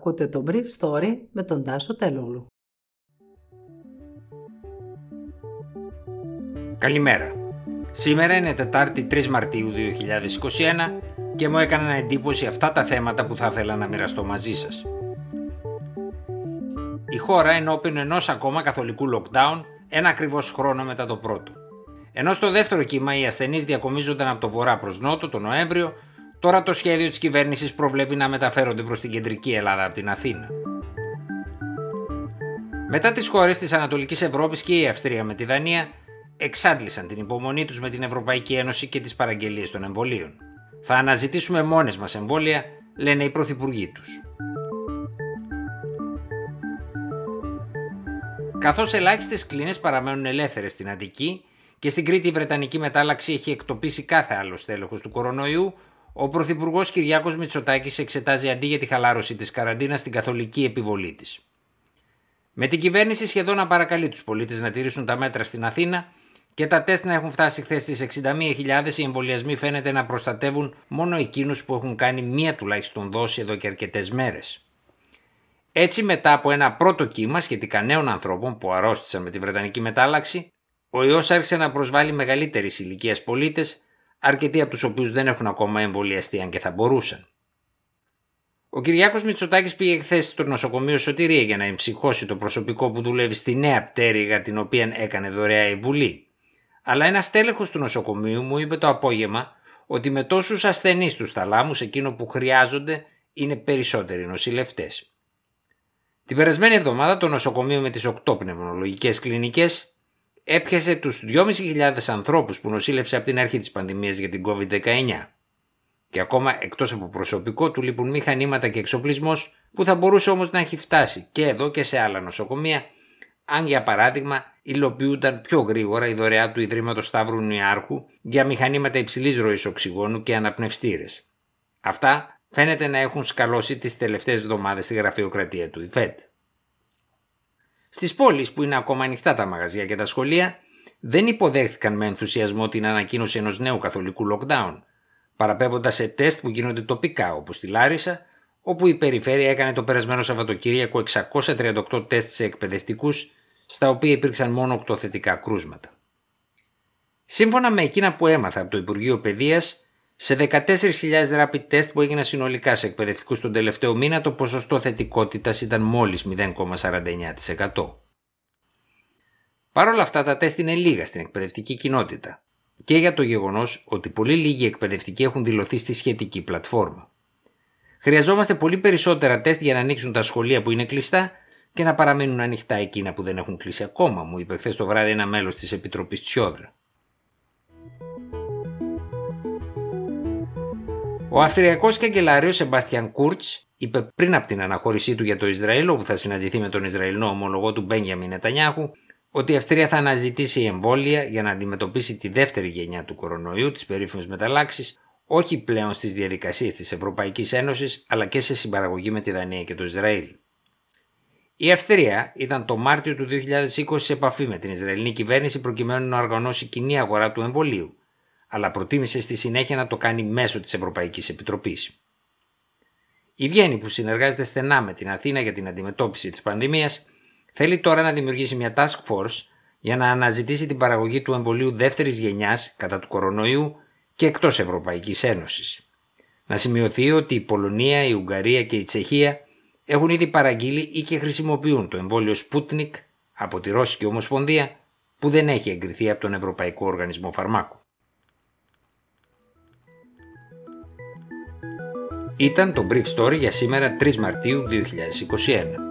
Ακούτε το Brief Story με τον Τάσο Τελούλου. Καλημέρα. Σήμερα είναι Τετάρτη 3 Μαρτίου 2021 και μου έκαναν εντύπωση αυτά τα θέματα που θα ήθελα να μοιραστώ μαζί σας. Η χώρα ενώπιον ενός ακόμα καθολικού lockdown ένα ακριβώς χρόνο μετά το πρώτο. Ενώ στο δεύτερο κύμα οι ασθενείς διακομίζονταν από το βορρά προς νότο το Νοέμβριο, τώρα το σχέδιο της κυβέρνησης προβλέπει να μεταφέρονται προς την κεντρική Ελλάδα από την Αθήνα. Μετά τις χώρες της Ανατολικής Ευρώπης και η Αυστρία με τη Δανία εξάντλησαν την υπομονή τους με την Ευρωπαϊκή Ένωση και τις παραγγελίες των εμβολίων. Θα αναζητήσουμε μόνες μας εμβόλια, λένε οι πρωθυπουργοί τους. Καθώς ελάχιστες κλίνες παραμένουν ελεύθερες στην Αττική και στην Κρήτη η Βρετανική μετάλλαξη έχει εκτοπίσει κάθε άλλο στέλεχος του κορονοϊού, ο Πρωθυπουργός Κυριάκος Μητσοτάκης εξετάζει αντί για τη χαλάρωση της καραντίνας την καθολική επιβολή της. Με την κυβέρνηση σχεδόν να παρακαλεί τους πολίτες να τηρήσουν τα μέτρα στην Αθήνα και τα τεστ να έχουν φτάσει χθες στις 61.000, οι εμβολιασμοί φαίνεται να προστατεύουν μόνο εκείνους που έχουν κάνει μία τουλάχιστον δόση εδώ και αρκετές μέρες. Έτσι, μετά από ένα πρώτο κύμα σχετικά νέων ανθρώπων που αρρώστησαν με τη Βρετανική μετάλλαξη, ο ιός άρχισε να προσβάλλει μεγαλύτερης ηλικίας πολίτες, αρκετοί από τους οποίους δεν έχουν ακόμα εμβολιαστεί αν και θα μπορούσαν. Ο Κυριάκος Μητσοτάκης πήγε χθες στο νοσοκομείο Σωτηρία για να εμψυχώσει το προσωπικό που δουλεύει στη νέα πτέρυγα την οποία έκανε δωρεά η Βουλή. Αλλά ένας τέλεχος του νοσοκομείου μου είπε το απόγευμα ότι με τόσους ασθενείς του θαλάμους εκείνο που χρειάζονται είναι περισσότεροι νοσηλευτές. Την περασμένη εβδομάδα το νοσοκομείο με τις 8 πνευμονολογικές κλινικές έπιασε τους 2.500 ανθρώπους που νοσήλευσε από την αρχή της πανδημίας για την COVID-19. Και ακόμα εκτός από προσωπικό του λείπουν μηχανήματα και εξοπλισμός που θα μπορούσε όμως να έχει φτάσει και εδώ και σε άλλα νοσοκομεία αν για παράδειγμα υλοποιούνταν πιο γρήγορα η δωρεά του Ιδρύματος Σταύρου Νιάρχου για μηχανήματα υψηλής ροής οξυγόνου και αναπνευστήρες. Αυτά φαίνεται να έχουν σκαλώσει τις τελευταίες εβδομάδες στη γραφειοκρατία του ΙΦΕΤ. Στις πόλεις που είναι ακόμα ανοιχτά τα μαγαζιά και τα σχολεία, δεν υποδέχθηκαν με ενθουσιασμό την ανακοίνωση ενός νέου καθολικού lockdown, παραπέμποντας σε τεστ που γίνονται τοπικά, όπως στη Λάρισα, όπου η περιφέρεια έκανε το περασμένο Σαββατοκύριακο 638 τεστ σε εκπαιδευτικούς, στα οποία υπήρξαν μόνο 8 θετικά κρούσματα. Σύμφωνα με εκείνα που έμαθα από το Υπουργείο Παιδείας, σε 14.000 rapid test που έγιναν συνολικά σε εκπαιδευτικούς τον τελευταίο μήνα, το ποσοστό θετικότητας ήταν μόλις 0,49%. Παρ' όλα αυτά, τα τεστ είναι λίγα στην εκπαιδευτική κοινότητα και για το γεγονός ότι πολύ λίγοι εκπαιδευτικοί έχουν δηλωθεί στη σχετική πλατφόρμα. Χρειαζόμαστε πολύ περισσότερα τεστ για να ανοίξουν τα σχολεία που είναι κλειστά και να παραμένουν ανοιχτά εκείνα που δεν έχουν κλείσει ακόμα, μου είπε χθες το βράδυ ένα μέλος της Επιτροπής Τσιόδρα. Ο Αυστριακός καγκελάριος Σεμπάστιαν Κούρτς είπε πριν από την αναχώρησή του για το Ισραήλ, όπου θα συναντηθεί με τον Ισραηλινό ομολογό του Μπένιαμιν Νετανιάχου, ότι η Αυστρία θα αναζητήσει εμβόλια για να αντιμετωπίσει τη δεύτερη γενιά του κορονοϊού, τη περίφημη μεταλλάξη, όχι πλέον στις διαδικασίες της Ευρωπαϊκής Ένωσης, αλλά και σε συμπαραγωγή με τη Δανία και το Ισραήλ. Η Αυστρία ήταν το Μάρτιο του 2020 σε επαφή με την Ισραηλινή κυβέρνηση προκειμένου να οργανώσει κοινή αγορά του εμβολίου, αλλά προτίμησε στη συνέχεια να το κάνει μέσω της Ευρωπαϊκής Επιτροπής. Η Βιέννη που συνεργάζεται στενά με την Αθήνα για την αντιμετώπιση της πανδημίας θέλει τώρα να δημιουργήσει μια task force για να αναζητήσει την παραγωγή του εμβολίου δεύτερης γενιάς κατά του κορονοϊού και εκτός Ευρωπαϊκής Ένωσης. Να σημειωθεί ότι η Πολωνία, η Ουγγαρία και η Τσεχία έχουν ήδη παραγγείλει ή και χρησιμοποιούν το εμβόλιο Sputnik από τη Ρώσικη Ομοσπονδία που δεν έχει εγκριθεί από τον Ευρωπαϊκό Οργανισμό Φαρμάκου. Ήταν το Brief Story για σήμερα 3 Μαρτίου 2021.